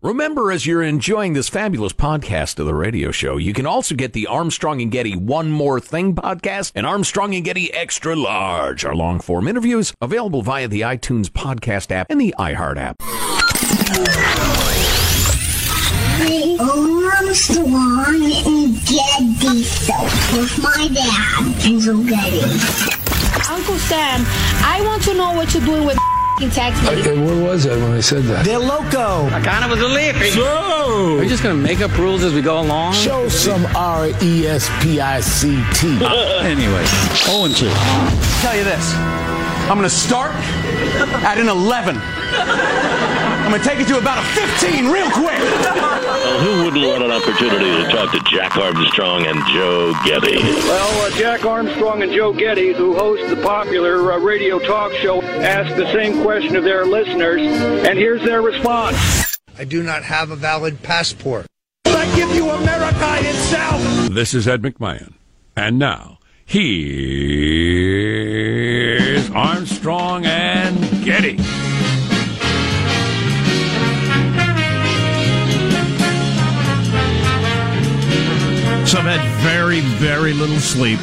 Remember, as you're enjoying this fabulous podcast of the radio show, you can also get the Armstrong and Getty One More Thing podcast and Armstrong and Getty Extra Large, our long form interviews available via the iTunes podcast app and the iHeart app. The Armstrong and Getty Show with my dad, Enzo Getty. Uncle Sam, I want to know what you're doing with text me. Okay, where was I when I said that? They're loco. I kind of was a lick. So, Are we just going to make up rules as we go along? show some R E S P I C T. Anyway, 0 and 2. tell you this. I'm going to start at an 11. I'm going to take it to about a 15 real quick. Well, who wouldn't want an opportunity to talk to Jack Armstrong and Joe Getty? Well, uh, Jack Armstrong and Joe Getty, who host the popular uh, radio talk show, asked the same question of their listeners, and here's their response. I do not have a valid passport. I give you America itself. This is Ed McMahon. And now, here's Armstrong and Getty. So I've had very, very little sleep.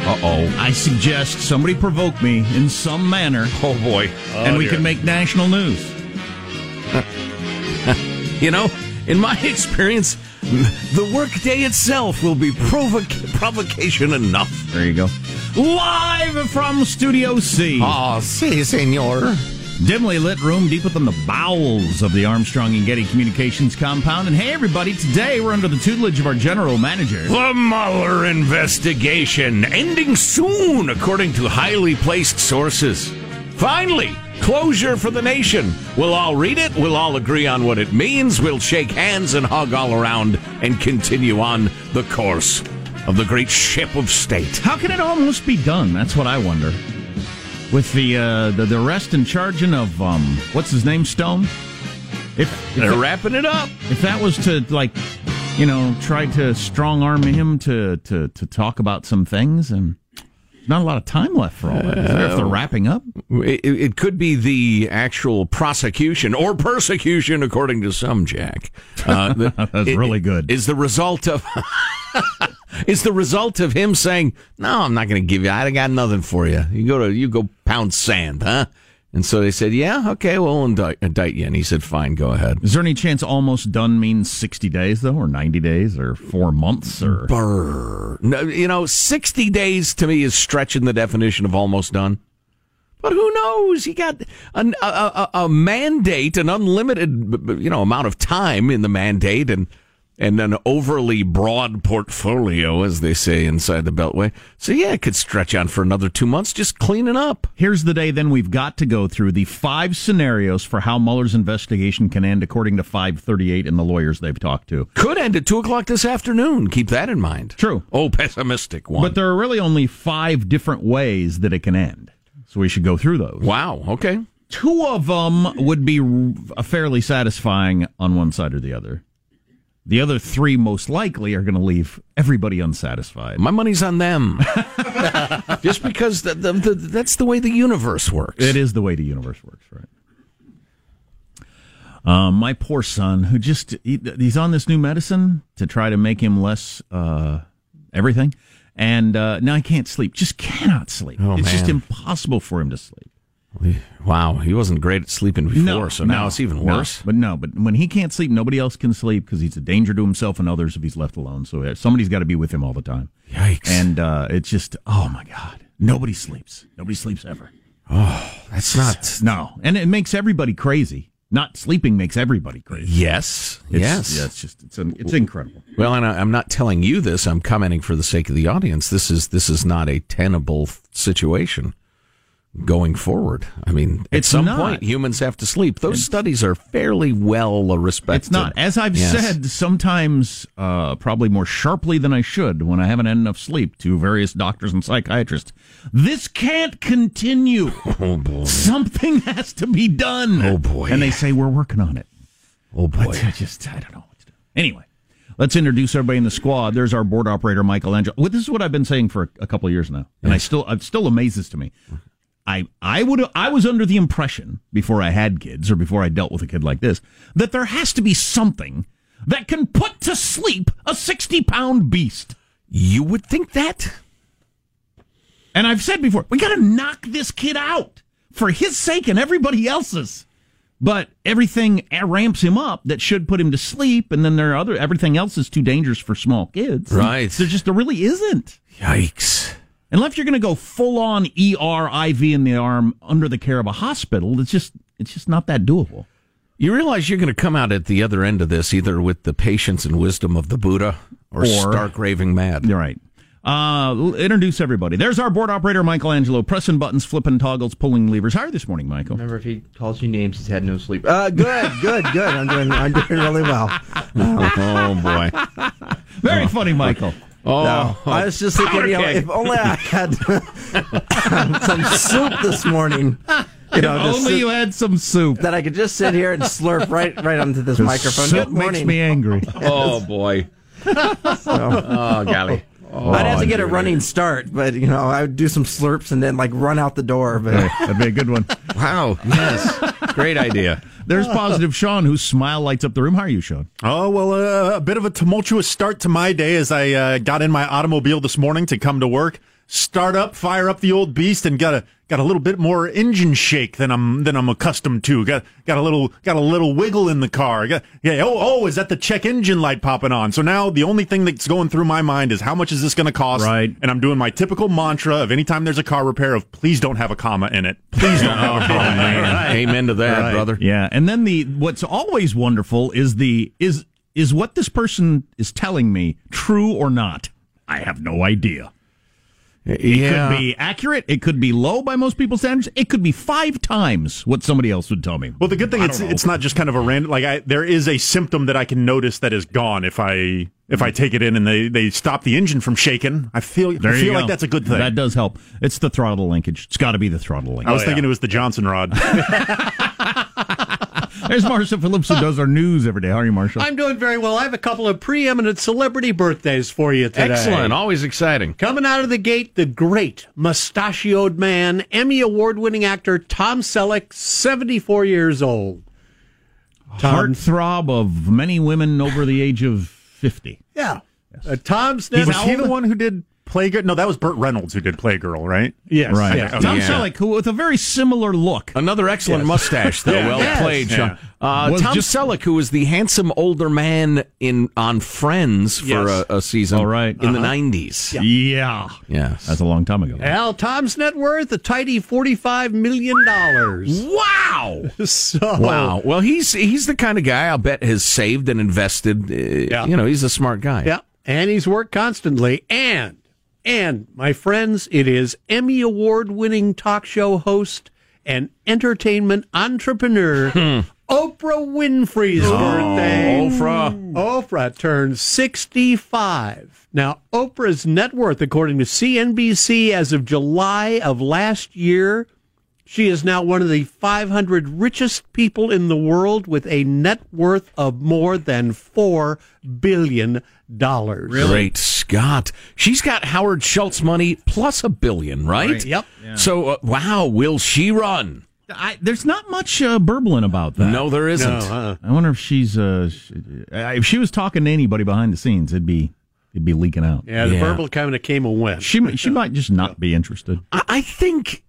Uh oh. I suggest somebody provoke me in some manner. Oh boy. and we can make national news. You know, in my experience, the workday itself will be provoc- provocation enough. There you go. Live from Studio C. Ah, si, senor. Dimly lit room deep within the bowels of the Armstrong and Getty Communications compound. And hey, everybody, today we're under the tutelage of our general manager. The Mueller investigation ending soon, according to highly placed sources. Finally, closure for the nation. We'll all read it. We'll all agree on what it means. We'll shake hands and hug all around and continue on the course of the great ship of state. How can it almost be done? That's what I wonder. With the uh, the, the arrest and charging of um, what's his name, Stone. If, if They're that- wrapping it up. if that was to like, you know, try to strong arm him to to to talk about some things, and Not a lot of time left for all that. Is there if they're wrapping up? It, it could be the actual prosecution or persecution, according to some, Jack. Uh, the- That's it- really good. Is the result of is the result of him saying, "No, I'm not going to give you. I got nothing for you. You go to you go pound sand, huh?" And so they said, "Yeah, okay, we'll indict, indict you." And he said, "Fine, go ahead." Is there any chance almost done means 60 days, though, or 90 days, or four months, or. Brr. No, you know, 60 days to me is stretching the definition of almost done. But who knows? He got an, a, a, a mandate, an unlimited, you know, amount of time in the mandate, and and an overly broad portfolio, as they say inside the Beltway. So yeah, it could stretch on for another two months, just cleaning up. Here's the day then we've got to go through the five scenarios for how Mueller's investigation can end, according to 538 and the lawyers they've talked to. Could end at two o'clock this afternoon. Keep that in mind. True. Oh, pessimistic one. But there are really only five different ways that it can end. So we should go through those. wow. Okay. Two of them would be r- fairly satisfying on one side or the other. The other three, most likely, are going to leave everybody unsatisfied. My money's on them. Just because the, the, the, that's the way the universe works. It is the way the universe works, right? Um, my poor son, who just he, he's on this new medicine to try to make him less uh, everything, and uh, now he can't sleep. Just cannot sleep. Oh, it's just impossible for him to sleep. Wow, he wasn't great at sleeping before, No, so no, now it's even no. worse. But no, but when he can't sleep, nobody else can sleep because he's a danger to himself and others if he's left alone. So uh, somebody's got to be with him all the time. Yikes! And uh, it's just, oh my god, nobody sleeps. Nobody sleeps ever. Oh, that's not. No, and it makes everybody crazy. Not sleeping makes everybody crazy. Yes, It's, yes. yeah, it's just it's it's incredible. Well, and I, I'm not telling you this. I'm commenting for the sake of the audience. This is this is not a tenable situation going forward. I mean, at It's some not. point, humans have to sleep. Those studies are fairly well respected. It's not. As I've Yes. said, sometimes uh, probably more sharply than I should when I haven't had enough sleep to various doctors and psychiatrists. This can't continue. Oh boy. Something has to be done. Oh, boy. And they say we're working on it. Oh boy. But I just I don't know what to do. Anyway, let's introduce everybody in the squad. There's our board operator Michelangelo. Well, this is what I've been saying for a couple of years now, and I still it still amazes to me. I I would I was under the impression before I had kids or before I dealt with a kid like this that there has to be something that can put to sleep a 60 pound beast. You would think that. And I've said before, we got to knock this kid out for his sake and everybody else's. But everything ramps him up that should put him to sleep, and then there are other everything else is too dangerous for small kids. Right. There just there really isn't. Yikes. Unless you're going to go full on ER IV in the arm under the care of a hospital, it's just it's just not that doable. You realize you're going to come out at the other end of this either with the patience and wisdom of the Buddha or, Or- stark raving mad. You're right. Uh, introduce everybody. There's our board operator, Michelangelo, pressing buttons, flipping toggles, pulling levers. How are you this morning, Michael? Remember, if he calls you names, he's had no sleep. Uh, good, good, good. I'm doing, I'm doing really well. oh boy. Very funny, Michael. Oh, No, I was just thinking, you know, powder if only I had some soup this morning. You know, if just only sit- you had some soup. that I could just sit here and slurp right, right onto this microphone. Soup Good makes me angry. Oh boy. oh golly. Oh, I'd have to get a running start, but you know, I would do some slurps and then like run out the door. But Hey, that'd be a good one. Wow. Yes. Great idea. There's positive Sean, whose smile lights up the room. How are you, Sean? Oh, well, uh, a bit of a tumultuous start to my day as I uh, got in my automobile this morning to come to work. Start up, fire up the old beast, and got a got a little bit more engine shake than I'm than I'm accustomed to. Got got a little got a little wiggle in the car. Got, yeah. Oh, oh, is that the check engine light popping on? So now the only thing that's going through my mind is how much is this going to cost? Right. And I'm doing my typical mantra of anytime there's a car repair of please don't have a comma in it. Please don't have a comma. in it. Oh, Amen to that, Right. brother. Yeah, and then the what's always wonderful is the is is what this person is telling me true or not? I have no idea. It Yeah. could be accurate. It could be low by most people's standards. It could be five times what somebody else would tell me. Well, the good thing it's know. it's not just kind of a random like I there is a symptom that I can notice that is gone if I if I take it in and they they stop the engine from shaking. I feel There I feel like that's a good thing. That does help. It's the throttle linkage. It's got to be the throttle linkage. I was oh, thinking it was the Johnson rod. There's Marshall Phillips who does our news every day. How are you, Marshall? I'm doing very well. I have a couple of preeminent celebrity birthdays for you today. Excellent. Always exciting. Coming out of the gate, the great mustachioed man, Emmy award winning actor Tom Selleck, 74 years old. Heartthrob of many women over the age of 50. Yeah. Uh, Tom's Was he the one who did Playgirl? No, that was Burt Reynolds who did Playgirl, right? Yes. Right. yes. Okay. Tom Yeah. Selleck, who with a very similar look. Another excellent Yes. mustache, though. Yeah. Well Yes. played, Sean. Yeah. Uh, Was Tom just- Selleck, who was the handsome older man in on Friends for Yes. a, a season All right. in the Uh-huh. 90s. Yeah. Yes. That's a long time ago. Al, Tom's net worth, a tidy $45 million. Wow. So, Wow. Well, he's he's the kind of guy I'll bet has saved and invested. Uh, Yeah. You know, he's a smart guy. Yeah. And he's worked constantly. And, and my friends, it is Emmy award winning talk show host and entertainment entrepreneur, hmm. Oprah Winfrey's oh, birthday. Oprah. Oprah turns 65. Now, Oprah's net worth, according to CNBC, as of July of last year, she is now one of the 500 richest people in the world with a net worth of more than $4 billion. Great Scott. She's got Howard Schultz money plus a billion, right? Right. Yep. So, uh, wow, will she run? I, there's not much uh, burbling about that. No, there isn't. No, uh, I wonder if she's uh, sh- uh, if she was talking to anybody behind the scenes, it'd be it'd be leaking out. yeah, the Yeah. verbal kind of came and went. She she might just not be interested, I, I think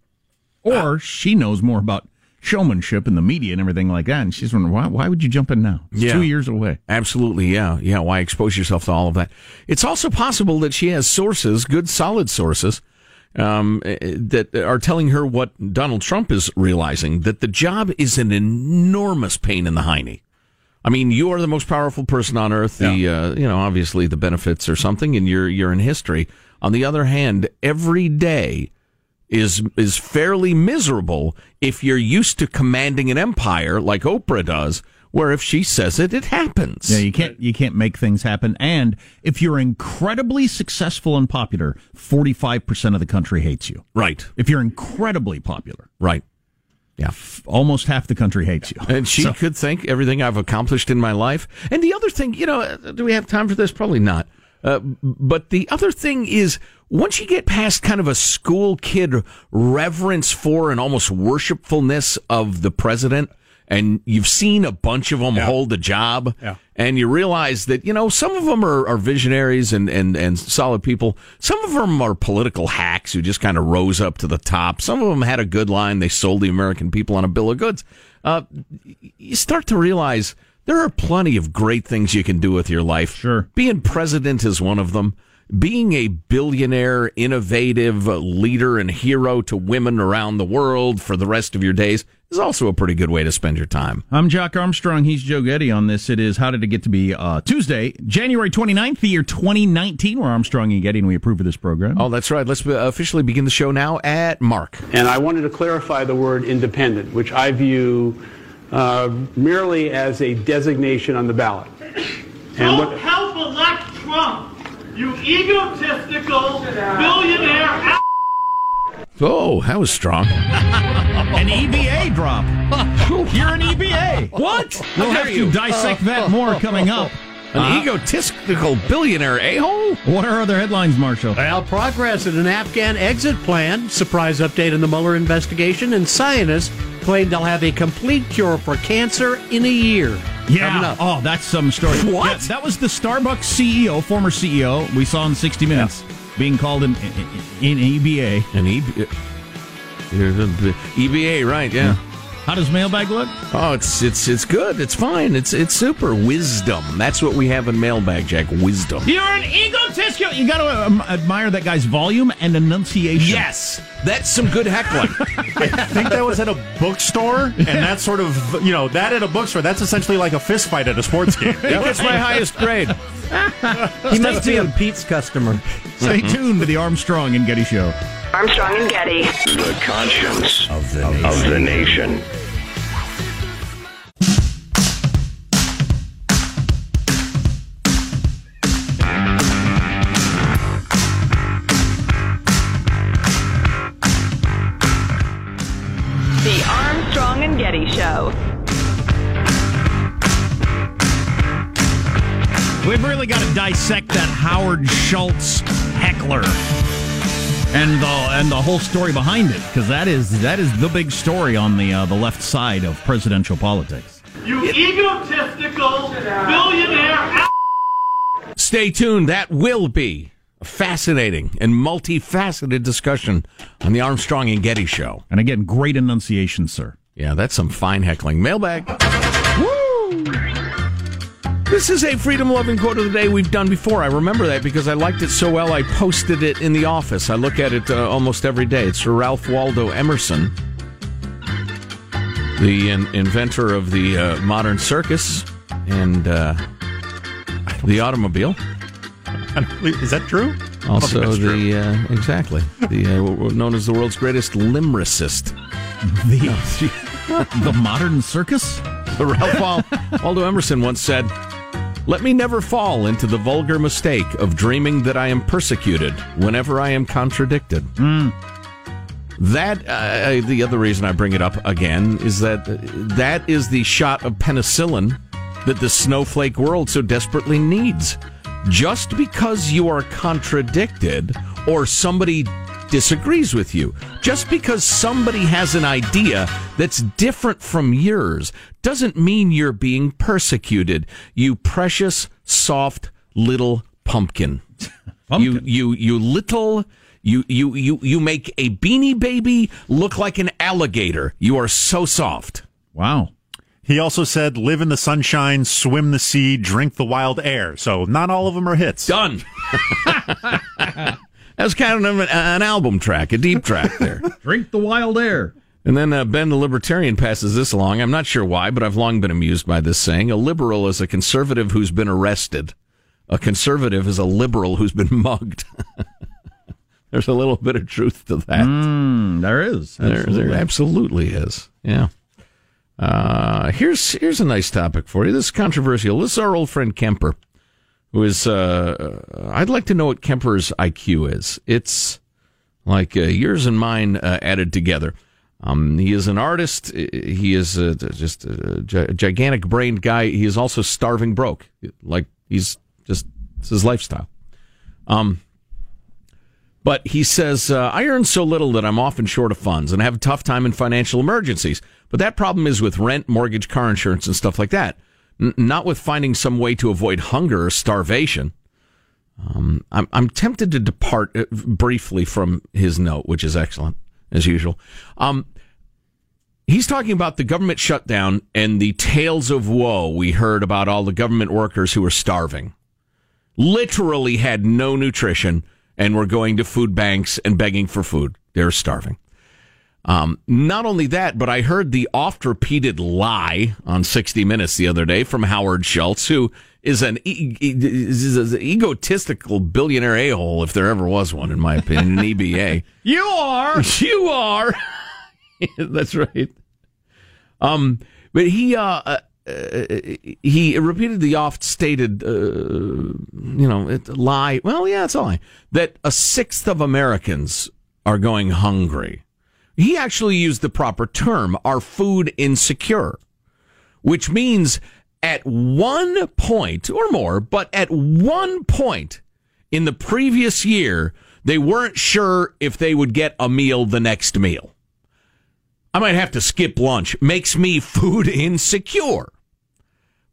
or she knows more about showmanship and the media and everything like that, and she's wondering why why would you jump in now? It's Yeah. two years away. Absolutely, yeah. Yeah, why expose yourself to all of that? It's also possible that she has sources, good, solid sources, um, eh, that are telling her what Donald Trump is realizing that the job is an enormous pain in the hiney. I mean, you are the most powerful person on earth. The uh, you know, obviously the benefits are something, and you're you're in history. On the other hand, every day is is fairly miserable if you're used to commanding an empire like Oprah does, where if she says it, it happens. Yeah, you can't you can't make things happen. And if you're incredibly successful and popular, forty five percent of the country hates you. Right. If you're incredibly popular, Right. Yeah. almost half the country hates you. And she So- could think everything I've accomplished in my life. And the other thing, you know, do we have time for this? Probably not. Uh, but the other thing is, once you get past kind of a school kid reverence for and almost worshipfulness of the president, and you've seen a bunch of them hold the job, Yeah. and you realize that you know some of them are, are visionaries and, and and solid people. Some of them are political hacks who just kind of rose up to the top. Some of them had a good line. They sold the American people on a bill of goods. Uh, you start to realize there are plenty of great things you can do with your life. Sure. Being president is one of them. Being a billionaire, innovative uh, leader and hero to women around the world for the rest of your days is also a pretty good way to spend your time. I'm Jack Armstrong. He's Joe Getty on this. It is How Did It Get to Be uh, Tuesday, January 29th, the year 2019. We're Armstrong and Getty, and we approve of this program. Oh, that's right. Let's uh, officially begin the show now at Mark. And I wanted to clarify the word independent, which I view uh, merely as a designation on the ballot. And Don't what, help elect Trump, you egotistical billionaire. Oh, that was strong. An EBA drop. You're an EBA. What? We'll have dare to dissect that more coming up. An Uh, egotistical billionaire a hole? What are other headlines, Marshall? Well, progress in an Afghan exit plan, surprise update in the Mueller investigation, and scientists claim they'll have a complete cure for cancer in a year. Coming Yeah. up. Oh, that's some story. What? Yeah, that was the Starbucks CEO, former CEO, we saw in 60 Minutes, being called an, in EBA. An EBA. EBA, right? Yeah. How does mailbag look? Oh, it's it's it's good. It's fine. It's it's super. Wisdom. That's what we have in mailbag, Jack. Wisdom. You're an egotistical. You got to um, admire that guy's volume and enunciation. Yes, that's some good heckling. I think that was at a bookstore, and that's sort of you know that at a bookstore. That's essentially like a fist fight at a sports game. that was my highest grade. He must be a Peet's customer. Stay tuned to the Armstrong and Getty Show. Armstrong and Getty. The conscience of the nation. Of the nation. The Armstrong and Getty Show. We've really got to dissect that Howard Schultz heckler and the and the whole story behind it because that is that is the big story on the uh, the left side of presidential politics. You egotistical billionaire. Stay tuned. That will be a fascinating and multifaceted discussion on the Armstrong and Getty Show. And again, great enunciation, sir. Yeah, that's some fine heckling. Mailbag. This is a freedom loving quote of the day we've done before. I remember that because I liked it so well I posted it in the office. I look at it uh, almost every day. It's Ralph Waldo Emerson, the in- inventor of the uh, modern circus and uh, the automobile. Is that true? Also, the uh, exactly the uh, known as the world's greatest limricist. The the modern circus. Ralph Waldo Emerson once said, "Let me never fall into the vulgar mistake of dreaming that I am persecuted whenever I am contradicted." That uh, the other reason I bring it up again is that uh, that is the shot of penicillin that the snowflake world so desperately needs. Just because you are contradicted or somebody disagrees with you, just because somebody has an idea that's different from yours, doesn't mean you're being persecuted. You precious, soft little pumpkin. You you you little you you you you make a beanie baby look like an alligator. You are so soft. Wow. He also said, "Live in the sunshine, swim the sea, drink the wild air." So not all of them are hits. Done. That's kind of an, an album track, a deep track there. Drink the wild air. And then uh, Ben the Libertarian passes this along. I'm not sure why, but I've long been amused by this saying. A liberal is a conservative who's been arrested. A conservative is a liberal who's been mugged. There's a little bit of truth to that. Mm, there is. There, Absolutely. there absolutely is. Yeah. Uh, here's here's a nice topic for you. This is controversial. This is our old friend Kemper, who is. Uh, I'd like to know what Kemper's IQ is. It's like uh, yours and mine uh, added together. Um, he is an artist. He is uh, just a gi- gigantic brained guy. He is also starving broke. Like he's just it's his lifestyle. Um, but he says, uh, I earn so little that I'm often short of funds and have a tough time in financial emergencies. But that problem is with rent, mortgage, car insurance, and stuff like that. Not with finding some way to avoid hunger or starvation. Um, I'm, I'm tempted to depart uh, briefly from his note, which is excellent, as usual. Um, he's talking about the government shutdown and the tales of woe we heard about all the government workers who were starving literally had no nutrition and were going to food banks and begging for food. They're starving. Um, not only that, but I heard the oft repeated lie on 60 Minutes the other day from Howard Schultz, who is an, e- e- is an egotistical billionaire a hole, if there ever was one, in my opinion, an EBA. You are. You are. That's right. Um, but he, uh, uh, he repeated the oft stated, uh, you know, lie. Well, yeah, it's a lie that a sixth of Americans are going hungry. He actually used the proper term, are food insecure, which means at one point or more, but at one point in the previous year, they weren't sure if they would get a meal the next meal. I might have to skip lunch. Makes me food insecure.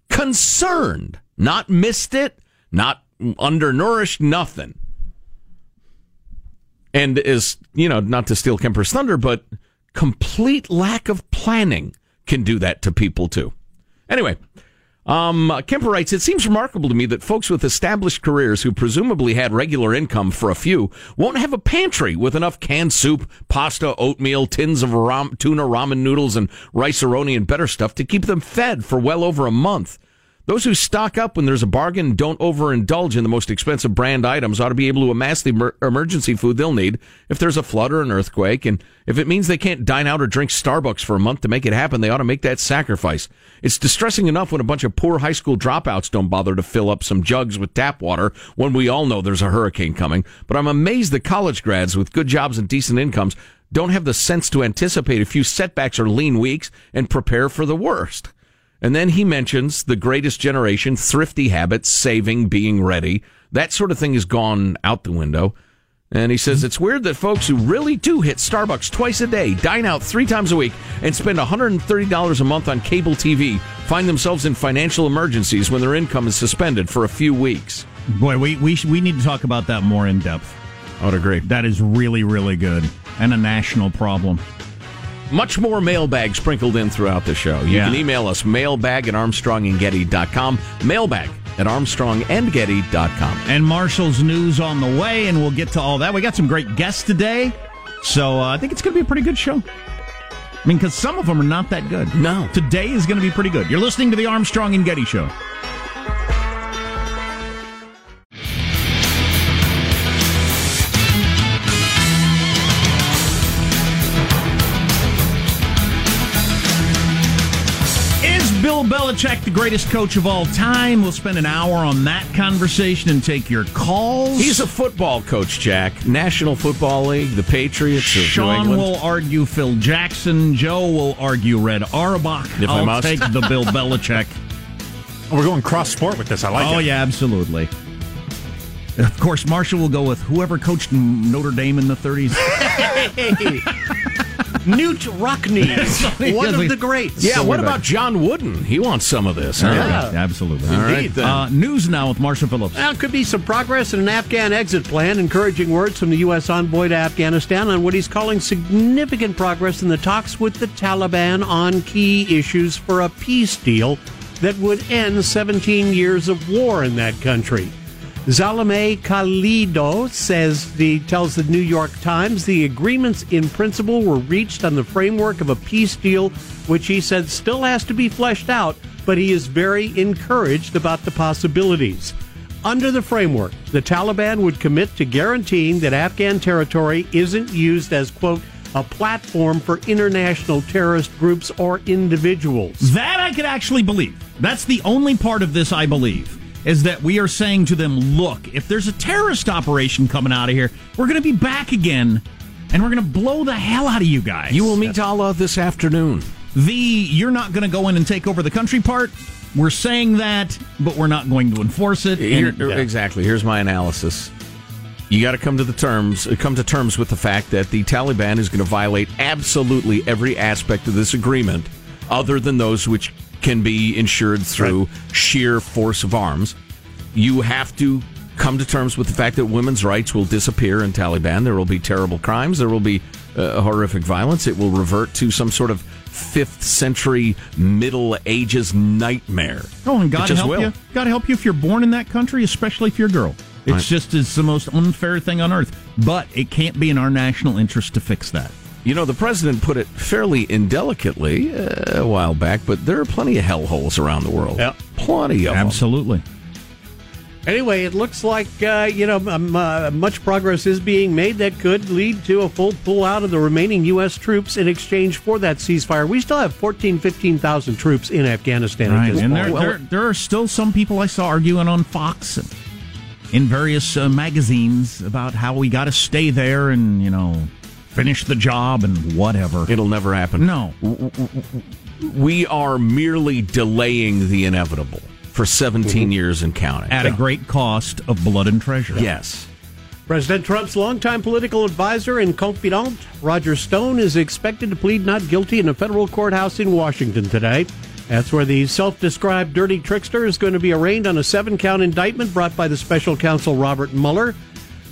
Concerned. Not missed it, not undernourished, nothing. And is, you know, not to steal Kemper's thunder, but complete lack of planning can do that to people too. Anyway, um, Kemper writes, It seems remarkable to me that folks with established careers who presumably had regular income for a few won't have a pantry with enough canned soup, pasta, oatmeal, tins of ram- tuna ramen noodles, and Rice-A-Roni and better stuff to keep them fed for well over a month. Those who stock up when there's a bargain don't overindulge in the most expensive brand items ought to be able to amass the emer- emergency food they'll need if there's a flood or an earthquake. And if it means they can't dine out or drink Starbucks for a month to make it happen, they ought to make that sacrifice. It's distressing enough when a bunch of poor high school dropouts don't bother to fill up some jugs with tap water when we all know there's a hurricane coming. But I'm amazed that college grads with good jobs and decent incomes don't have the sense to anticipate a few setbacks or lean weeks and prepare for the worst. And then he mentions the greatest generation, thrifty habits, saving, being ready. That sort of thing has gone out the window. And he says mm-hmm. it's weird that folks who really do hit Starbucks twice a day, dine out three times a week, and spend $130 a month on cable TV find themselves in financial emergencies when their income is suspended for a few weeks. Boy, we we, we need to talk about that more in depth. I would agree. That is really, really good and a national problem. Much more mailbag sprinkled in throughout the show. You Yeah. can email us mailbag at armstrongandgetty.com, mailbag at armstrongandgetty.com. And Marshall's news on the way, and we'll get to all that. We got some great guests today, so uh, I think it's going to be a pretty good show. I mean, because some of them are not that good. No. Today is going to be pretty good. You're listening to the Armstrong and Getty Show. Belichick the greatest coach of all time? We'll spend an hour on that conversation and take your calls. He's a football coach, Jack. National Football League, the Patriots of New Sean England. will argue Phil Jackson. Joe will argue Red Auerbach. If I I'll must. take the Bill Belichick. We're going cross sport with this. I like oh, it. yeah, absolutely. Of course, Marshall will go with whoever coached Notre Dame in the 30s. Knute Rockne, one of the greats. Yeah, what about John Wooden? He wants some of this. All huh? right, absolutely. All right, then. Uh, news now with Marshall Phillips. Now, could be some progress in an Afghan exit plan, encouraging words from the U.S. envoy to Afghanistan on what he's calling significant progress in the talks with the Taliban on key issues for a peace deal that would end 17 years of war in that country. Zalmay Khalilzad says the tells the New York Times the agreements in principle were reached on the framework of a peace deal, which he said still has to be fleshed out, but he is very encouraged about the possibilities. Under the framework, the Taliban would commit to guaranteeing that Afghan territory isn't used as, quote, a platform for international terrorist groups or individuals. That I could actually believe. That's the only part of this I believe. Is that we are saying to them, look, if there's a terrorist operation coming out of here, we're going to be back again and we're going to blow the hell out of you guys. You will meet Allah this afternoon. The you're not going to go in and take over the country part. We're saying that, but we're not going to enforce it. Here- And- yeah. Exactly. Here's my analysis. You got to come to the terms, uh, come to terms with the fact that the Taliban is going to violate absolutely every aspect of this agreement, other than those which can be ensured through sheer force of arms. You have to come to terms with the fact that women's rights will disappear in Taliban. There will be terrible crimes. There will be uh, horrific violence. It will revert to some sort of fifth century Middle Ages nightmare. Oh, and God help will. you. God help you if you're born in that country, especially if you're a girl. It's Right. just it's the most unfair thing on earth. But it can't be in our national interest to fix that. You know, the president put it fairly indelicately uh, a while back, but there are plenty of hellholes around the world. Yep. Plenty of them. Absolutely. Anyway, it looks like uh, you know um, uh, much progress is being made that could lead to a full pullout of the remaining U.S. troops in exchange for that ceasefire. We still have 14, 15,000 troops in Afghanistan. at Right, this and point. there, there, there are still some people I saw arguing on Fox and in various uh, magazines about how we got to stay there and you know finish the job and whatever. It'll never happen. No, We are merely delaying the inevitable for 17 mm-hmm. years and counting. at a great cost of blood and treasure. Yes. President Trump's longtime political advisor and confidant, Roger Stone, is expected to plead not guilty in a federal courthouse in Washington today. That's where the self described dirty trickster is going to be arraigned on a seven count indictment brought by the special counsel Robert Mueller.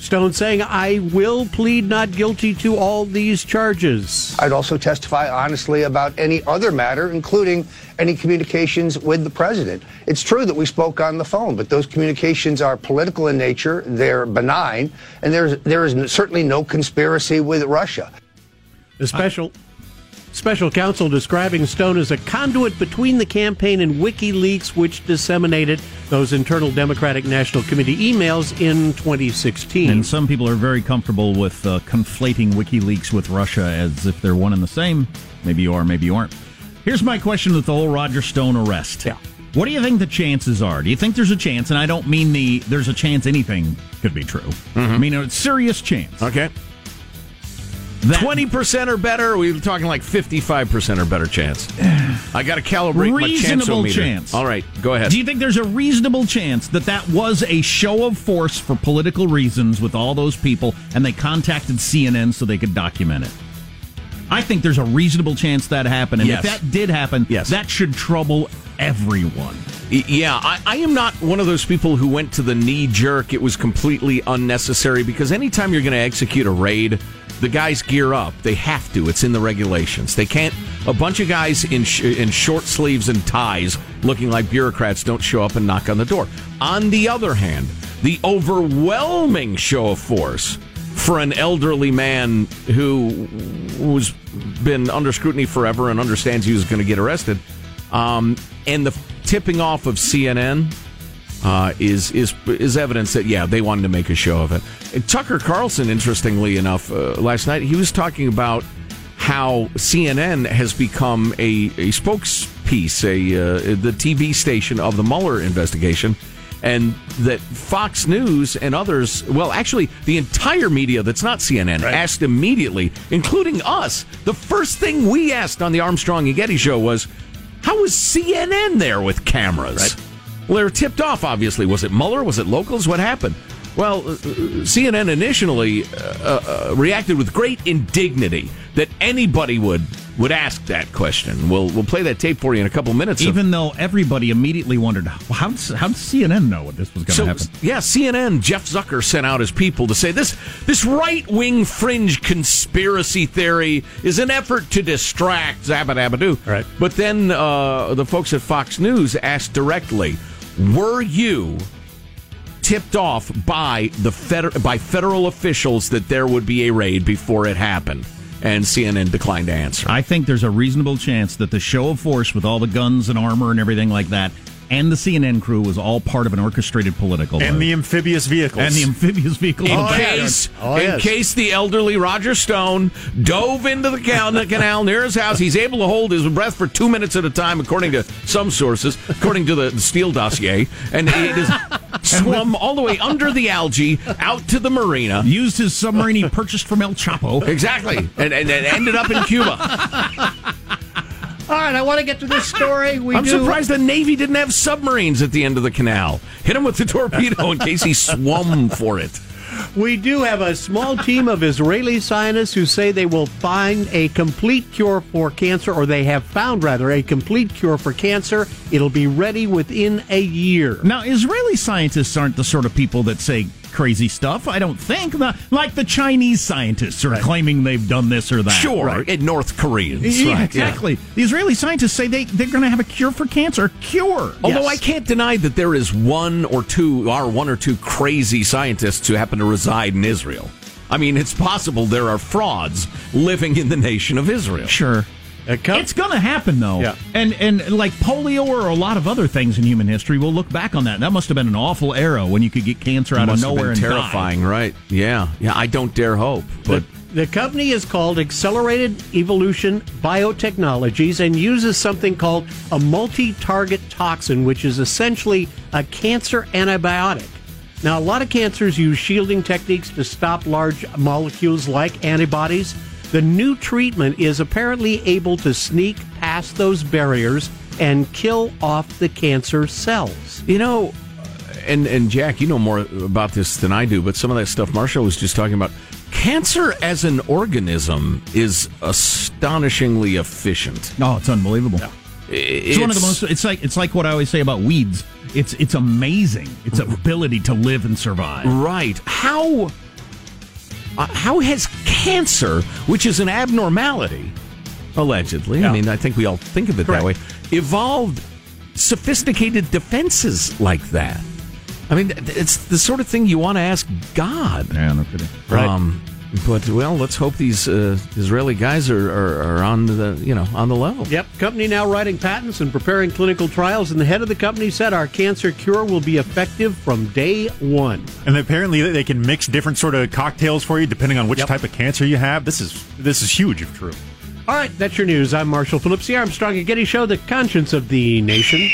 Stone saying, I will plead not guilty to all these charges. I'd also testify honestly about any other matter, including any communications with the president. It's true that we spoke on the phone, but those communications are political in nature, they're benign, and there's, there is certainly no conspiracy with Russia. The special special counsel describing Stone as a conduit between the campaign and WikiLeaks, which disseminated those internal Democratic National Committee emails in 2016. And some people are very comfortable with uh, conflating WikiLeaks with Russia as if they're one and the same. Maybe you are, maybe you aren't. Here's my question with the whole Roger Stone arrest. Yeah. What do you think the chances are? Do you think there's a chance? And I don't mean the there's a chance anything could be true. I mean a serious chance. Okay. Twenty percent or better. We're talking like fifty-five percent or better chance. I got to calibrate my reasonable chance. chance. All right, go ahead. Do you think there's a reasonable chance that that was a show of force for political reasons with all those people, and they contacted CNN so they could document it? I think there's a reasonable chance that happened, and Yes. if that did happen, Yes. that should trouble everyone. Yeah, I, I am not one of those people who went to the knee jerk. It was completely unnecessary because anytime you're going to execute a raid, the guys gear up. They have to. It's in the regulations. They can't. A bunch of guys in sh- in short sleeves and ties, looking like bureaucrats, don't show up and knock on the door. On the other hand, the overwhelming show of force for an elderly man who was been under scrutiny forever and understands he was going to get arrested, um, and the tipping off of CNN uh, is is is evidence that yeah they wanted to make a show of it. And Tucker Carlson, interestingly enough, uh, last night he was talking about how CNN has become a a spokespiece, a uh, the TV station of the Mueller investigation. And that Fox News and others, well, actually, the entire media that's not CNN asked immediately, including us. The first thing we asked on the Armstrong and Getty show was, "How was CNN there with cameras?" Well, they were tipped off, obviously. Was it Mueller? Was it locals? What happened? Well, uh, CNN initially uh, uh, reacted with great indignity that anybody would would ask that question. We'll we'll play that tape for you in a couple minutes. of- Even though everybody immediately wondered, how did, how did CNN know what this was going to so happen? yeah, CNN Jeff Zucker sent out his people to say this this right wing fringe conspiracy theory is an effort to distract Zabadabadoo. Right. But then uh, the folks at Fox News asked directly, "Were you?" Tipped off by the feder- by federal officials that there would be a raid before it happened, and CNN declined to answer. I think there's a reasonable chance that the show of force with all the guns and armor and everything like that, and the CNN crew was all part of an orchestrated political And move. the amphibious vehicles. and the amphibious vehicle in in the back. case, Oh, in yes. case the elderly Roger Stone dove into the canal, canal near his house, he's able to hold his breath for two minutes at a time, according to some sources, according to the, the Steele dossier, and he just swum all the way under the algae out to the marina. Used his submarine he purchased from El Chapo. Exactly, and, and, and ended up in Cuba. All right, I want to get to this story. We I'm do- surprised the Navy didn't have submarines at the end of the canal. Hit him with the torpedo in case he swum for it. We do have a small team of Israeli scientists who say they will find a complete cure for cancer, or they have found, rather, a complete cure for cancer. It'll be ready within a year. Now, Israeli scientists aren't the sort of people that say crazy stuff. I don't think. Not, like the Chinese scientists are claiming they've done this or that. Sure, and North Koreans. Yeah, right, yeah. exactly. The Israeli scientists say they, they're going to have a cure for cancer. Cure. Although I can't deny that there is one or two, are one or two crazy scientists who happen to reside in Israel. I mean, it's possible there are frauds living in the nation of Israel. Sure. It's going to happen though. Yeah. And and like polio or a lot of other things in human history, we'll look back on that. That must have been an awful era when you could get cancer out Must of have nowhere been and die. terrifying, right? Yeah, yeah. I don't dare hope, but The company is called Accelerated Evolution Biotechnologies and uses something called a multi target toxin, which is essentially a cancer antibiotic. Now, a lot of cancers use shielding techniques to stop large molecules like antibodies. The new treatment is apparently able to sneak past those barriers and kill off the cancer cells. You know, and and Jack, you know more about this than I do, but some of that stuff Marshall was just talking about. Cancer as an organism is astonishingly efficient. Oh, it's unbelievable. It's, one of the most. It's like it's like what I always say about weeds. It's it's amazing. Its mm-hmm. ability to live and survive. Right. How uh, how has cancer, which is an abnormality, allegedly, I mean, I think we all think of it that way, evolved sophisticated defenses like that? I mean, it's the sort of thing you want to ask God. Yeah, no kidding. Um, but well, let's hope these uh, Israeli guys are, are, are on the you know on the level. Yep, company now writing patents and preparing clinical trials, and the head of the company said our cancer cure will be effective from day one. And apparently they can mix different sort of cocktails for you depending on which type of cancer you have. This is this is huge if true. All right, that's your news. I'm Marshall Phillips, the Armstrong and Getty Show, the conscience of the nation.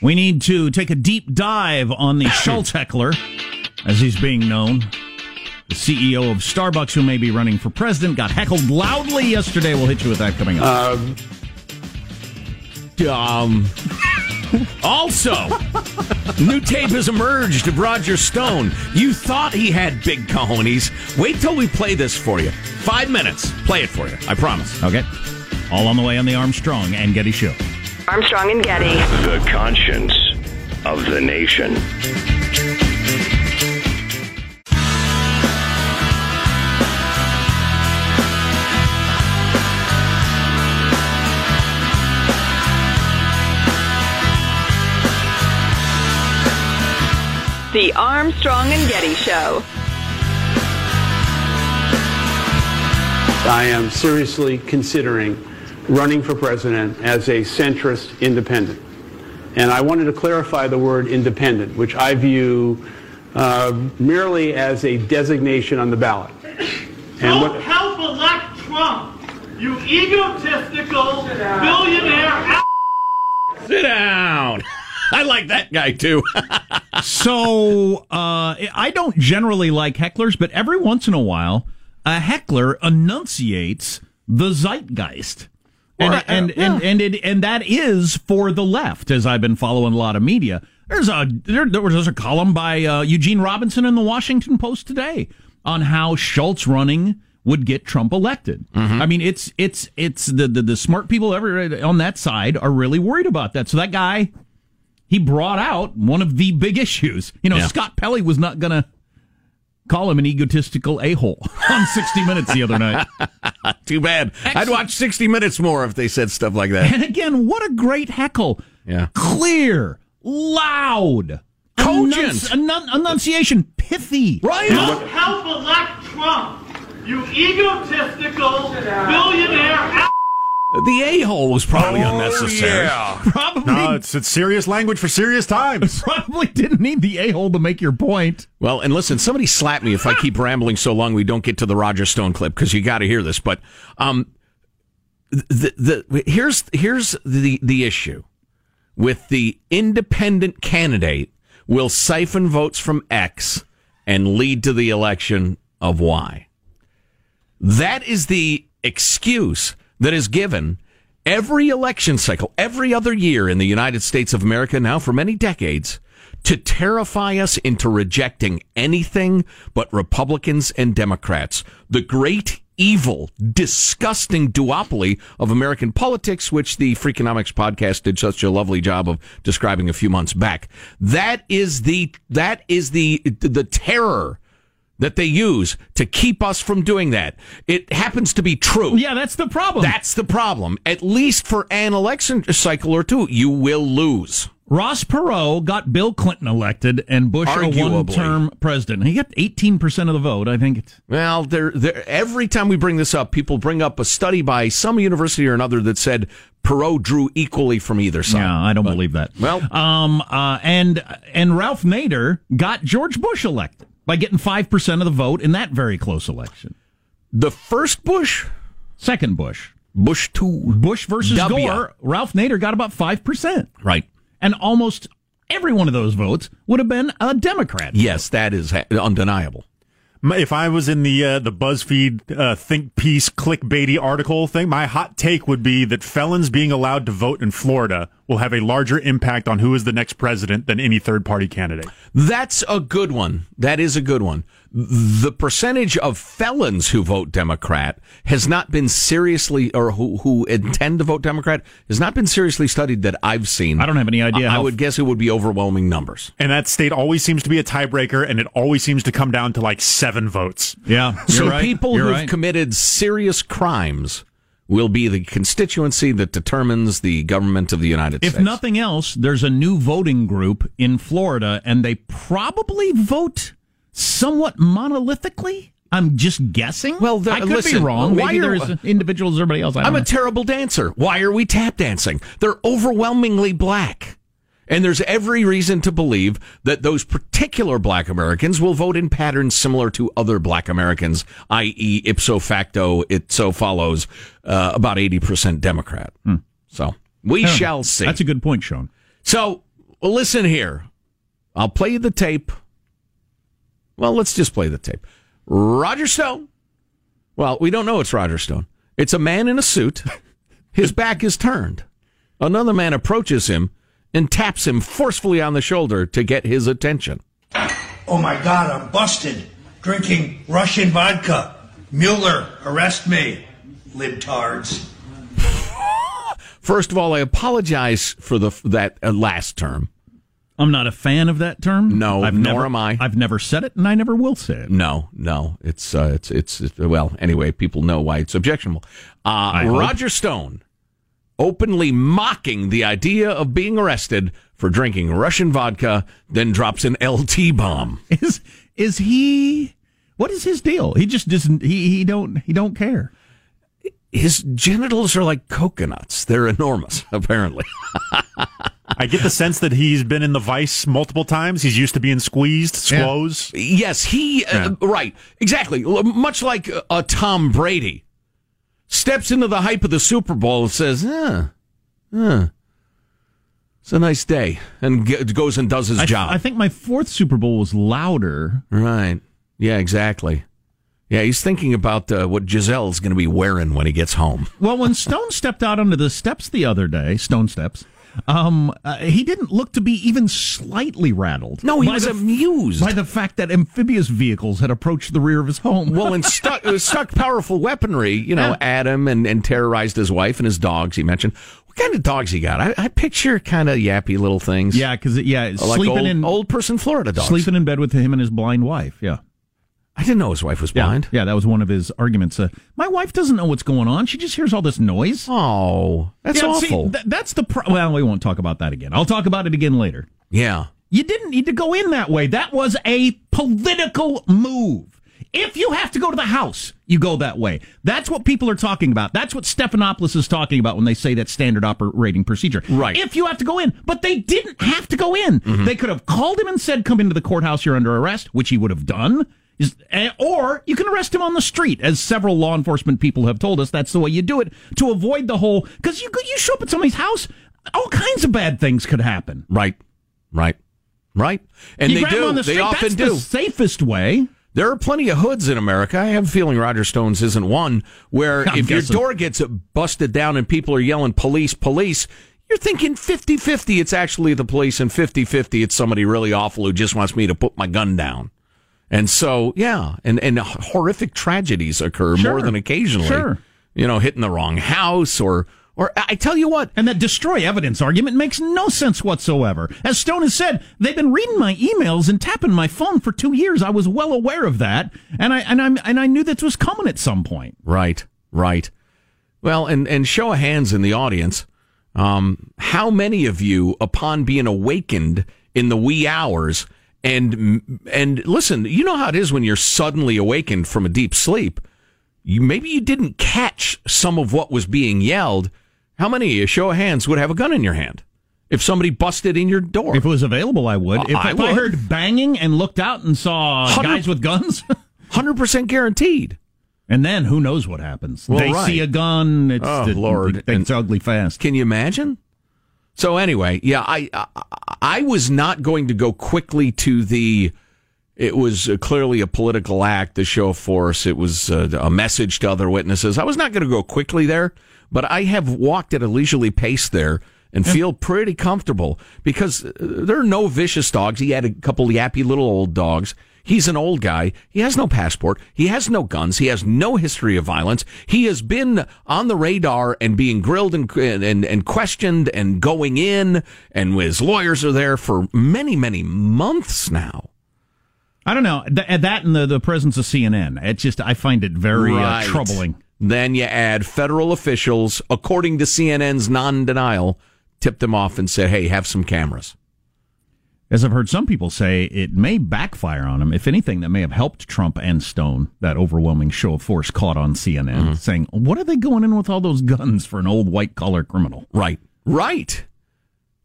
We need to take a deep dive on the Schultz heckler, as he's being known. The CEO of Starbucks, who may be running for president, got heckled loudly yesterday. We'll hit you with that coming up. Um, also, new tape has emerged of Roger Stone. You thought he had big cojones. Wait till we play this for you. Five minutes. Play it for you. I promise. Okay. All on the way on the Armstrong and Getty Show. Armstrong and Getty. The conscience of the nation. The Armstrong and Getty Show. I am seriously considering running for president as a centrist independent. And I wanted to clarify the word independent, which I view uh, merely as a designation on the ballot. And Don't what, help elect Trump, you egotistical billionaire. Sit down. I like that guy too. so uh, I don't generally like hecklers, but every once in a while, a heckler enunciates the zeitgeist. And, and, yeah. and, and, it, and that is for the left, as I've been following a lot of media. There's a there, there was a column by uh, Eugene Robinson in the Washington Post today on how Schultz running would get Trump elected. I mean, it's it's it's the, the the smart people ever on that side are really worried about that. So that guy, he brought out one of the big issues. You know, Yeah. Scott Pelley was not going to call him an egotistical a hole on 60 Minutes the other night. Too bad. I'd watch 60 Minutes more if they said stuff like that. And again, what a great heckle. Yeah. Clear, loud, Cogent. enunci- enun- enunciation, pithy. Right. Don't help elect Trump, you egotistical billionaire. The a hole was probably Oh, unnecessary. Probably, No, it's it's serious language for serious times. probably didn't need the a hole to make your point. Well, and listen, somebody slap me if I keep rambling so long we don't get to the Roger Stone clip because you got to hear this. But um, the the here's here's the the issue with the independent candidate will siphon votes from X and lead to the election of Y. That is the excuse that is given every election cycle, every other year in the United States of America now for many decades to terrify us into rejecting anything but Republicans and Democrats. The great evil, disgusting duopoly of American politics, which the Freakonomics podcast did such a lovely job of describing a few months back. That is the, that is the, the terror that they use to keep us from doing that. It happens to be true. Yeah, that's the problem. That's the problem. At least for an election cycle or two, you will lose. Ross Perot got Bill Clinton elected and Bush Arguably. a one-term president. He got 18% of the vote. I think it's Well, there, there, every time we bring this up, people bring up a study by some university or another that said Perot drew equally from either side. Yeah, I don't believe that. Well, um, uh, and and Ralph Nader got George Bush elected by getting five percent of the vote in that very close election. the first Bush, Second Bush, Bush two, Bush versus W. Gore. Ralph Nader got about five percent, right? And almost every one of those votes would have been a Democrat. Yes, that is ha- undeniable. If I was in the uh, the BuzzFeed uh, think piece clickbaity article thing, my hot take would be that felons being allowed to vote in Florida will have a larger impact on who is the next president than any third party candidate. That's a good one. That is a good one. The percentage of felons who vote Democrat has not been seriously, or who, who intend to vote Democrat, has not been seriously studied that I've seen. I don't have any idea I, I would guess it would be overwhelming numbers. And that state always seems to be a tiebreaker, and it always seems to come down to like seven votes. Yeah, you're so right. people You're who've right. committed serious crimes will be the constituency that determines the government of the United If States. If nothing else, there's a new voting group in Florida, and they probably vote somewhat monolithically. I'm just guessing. Well, the- I could listen, be wrong. why are- there's individuals, everybody else. I know. a terrible dancer. Why are we tap dancing? They're overwhelmingly black. And there's every reason to believe that those particular black Americans will vote in patterns similar to other black Americans, i.e., ipso facto, it so follows uh, about 80% Democrat. So we Yeah, shall see. That's a good point, Sean. So, well, listen here. I'll play you the tape. Well, let's just play the tape. Roger Stone. Well, we don't know it's Roger Stone. It's a man in a suit. His back is turned. Another man approaches him and taps him forcefully on the shoulder to get his attention. Oh my God, I'm busted. Drinking Russian vodka. Mueller, arrest me. Libtards. First of all, I apologize for the that uh, last term. I'm not a fan of that term. No, I've nor never, am I. I've never said it, and I never will say it. No, no, it's uh, it's, it's it's well. Anyway, people know why it's objectionable. Uh, I hope. Roger Stone openly mocking the idea of being arrested for drinking Russian vodka, then drops an LT bomb. Is is he? What is his deal? He just doesn't. He he don't he don't care. His genitals are like coconuts. They're enormous, apparently. I get the sense that he's been in the vice multiple times. He's used to being squeezed, squoze. Yes, he uh, right, exactly. L- Much like uh, a Tom Brady steps into the hype of the Super Bowl and says, "Huh, huh, it's a nice day," and g- goes and does his I, job. I think my fourth Super Bowl was louder. right? Yeah, exactly. Yeah, he's thinking about uh, what Gisele's going to be wearing when he gets home. Well, when Stone stepped out onto the steps the other day, Stone steps, um, uh, he didn't look to be even slightly rattled. No, he was the- amused. by the fact that amphibious vehicles had approached the rear of his home. Well, and stuck stuck powerful weaponry, you know, at him and, and terrorized his wife and his dogs. He mentioned what kind of dogs he got. I, I picture kind of yappy little things. yeah, because yeah, like sleeping old, in old person Florida dogs. sleeping in bed with him and his blind wife. Yeah. I didn't know his wife was blind. Yeah, that was one of his arguments. Uh, my wife doesn't know what's going on. She just hears all this noise. Oh, that's Yeah, see, awful. th- that's the pro- well. We won't talk about that again. I'll talk about it again later. yeah. You didn't need to go in that way. That was a political move. If you have to go to the House, you go that way. That's what people are talking about. That's what Stephanopoulos is talking about when they say that standard operating procedure. Right. If you have to go in, but they didn't have to go in. They could have called him and said, "Come into the courthouse. You're under arrest," which he would have done. Eh, or you can arrest him on the street, as several law enforcement people have told us. That's the way you do it to avoid the whole. Because you you show up at somebody's house, all kinds of bad things could happen. Right. Right. Right. And You they do. the they often that's do. The safest way. There are plenty of hoods in America. I have a feeling Roger Stone's isn't one where I'm if your door gets busted down and people are yelling police, police, you're thinking 50 50 it's actually the police and 50 50 it's somebody really awful who just wants me to put my gun down. And so, yeah, and, and horrific tragedies occur Sure. more than occasionally. Sure. You know, hitting the wrong house or, or I tell you what, And that destroy evidence argument makes no sense whatsoever. As Stone has said, they've been reading my emails and tapping my phone for two years. I was well aware of that, and I and I and I knew this was coming at some point. Right, right. Well, and and show of hands in the audience. Um, how many of you, upon being awakened in the wee hours, and and listen, you know how it is when you're suddenly awakened from a deep sleep. You maybe you didn't catch some of what was being yelled. How many of you, show of hands, would have a gun in your hand if somebody busted in your door? If it was available, I would. Uh, if I if I heard banging and looked out and saw guys with guns, Hundred percent guaranteed. and then who knows what happens? Well, they right. see a gun. It's Oh, it- Lord. it's ugly fast. Can you imagine? So anyway, yeah, I, I I was not going to go quickly to the. It was clearly a political act, the show of force. It was uh, a message to other witnesses. I was not going to go quickly there, but I have walked at a leisurely pace there and feel pretty comfortable because there are no vicious dogs. He had a couple yappy little old dogs. He's an old guy. He has no passport. He has no guns. He has no history of violence. He has been on the radar and being grilled and, and, and questioned and going in, and his lawyers are there for many, many months now. I don't know Th- that and the the presence of CNN. It's just I find it very Right. uh, troubling. Then you add federal officials, according to CNN's non denial, tipped them off and said, hey, have some cameras. As I've heard some people say, it may backfire on him. If anything, that may have helped Trump and Stone, that overwhelming show of force caught on CNN, Mm-hmm. saying, What are they going in with all those guns for an old white collar criminal? Right. Right.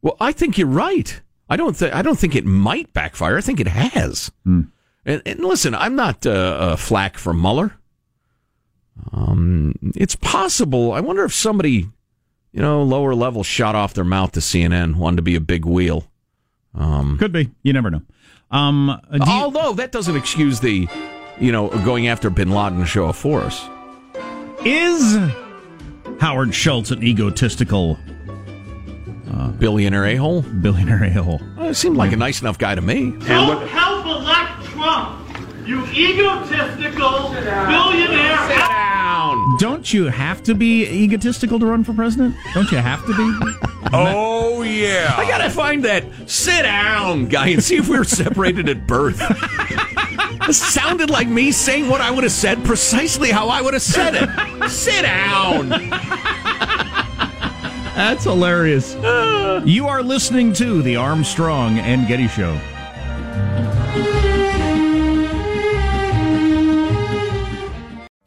Well, I think you're right. I don't think I don't think it might backfire. I think it has. Hmm. And, and listen, I'm not uh, uh, flack for Mueller. Um, it's possible. I wonder if somebody, you know, lower level shot off their mouth to CNN, wanted to be a big wheel. Um, Could be. You never know. Um, do you- although that doesn't excuse the you know, going after Bin Laden show of force. Is Howard Schultz an egotistical uh, billionaire a hole? Billionaire a hole. Well, seemed like a nice enough guy to me. Don't help elect Trump. You egotistical billionaire. Sit down. Don't you have to be egotistical to run for president? Don't you have to be? Oh Oh, yeah. I gotta find that sit down guy and see if we were separated at birth. It sounded like me saying what I would have said precisely how I would have said it. sit down. That's hilarious. you are listening to the Armstrong and Getty Show.